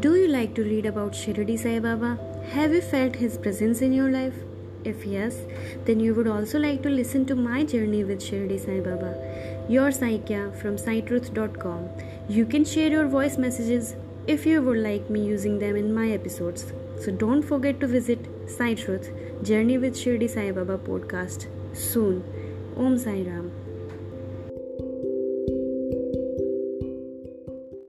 Do you like to read about Shirdi Sai Baba? Have you felt his presence in your life? If yes, then you would also like to listen to my journey with Shirdi Sai Baba. Your Saikya from SaiTruth.com. You can share your voice messages if you would like me using them in my episodes. So don't forget to visit Saitruth Journey with Shirdi Sai Baba podcast soon. Om Sai Ram.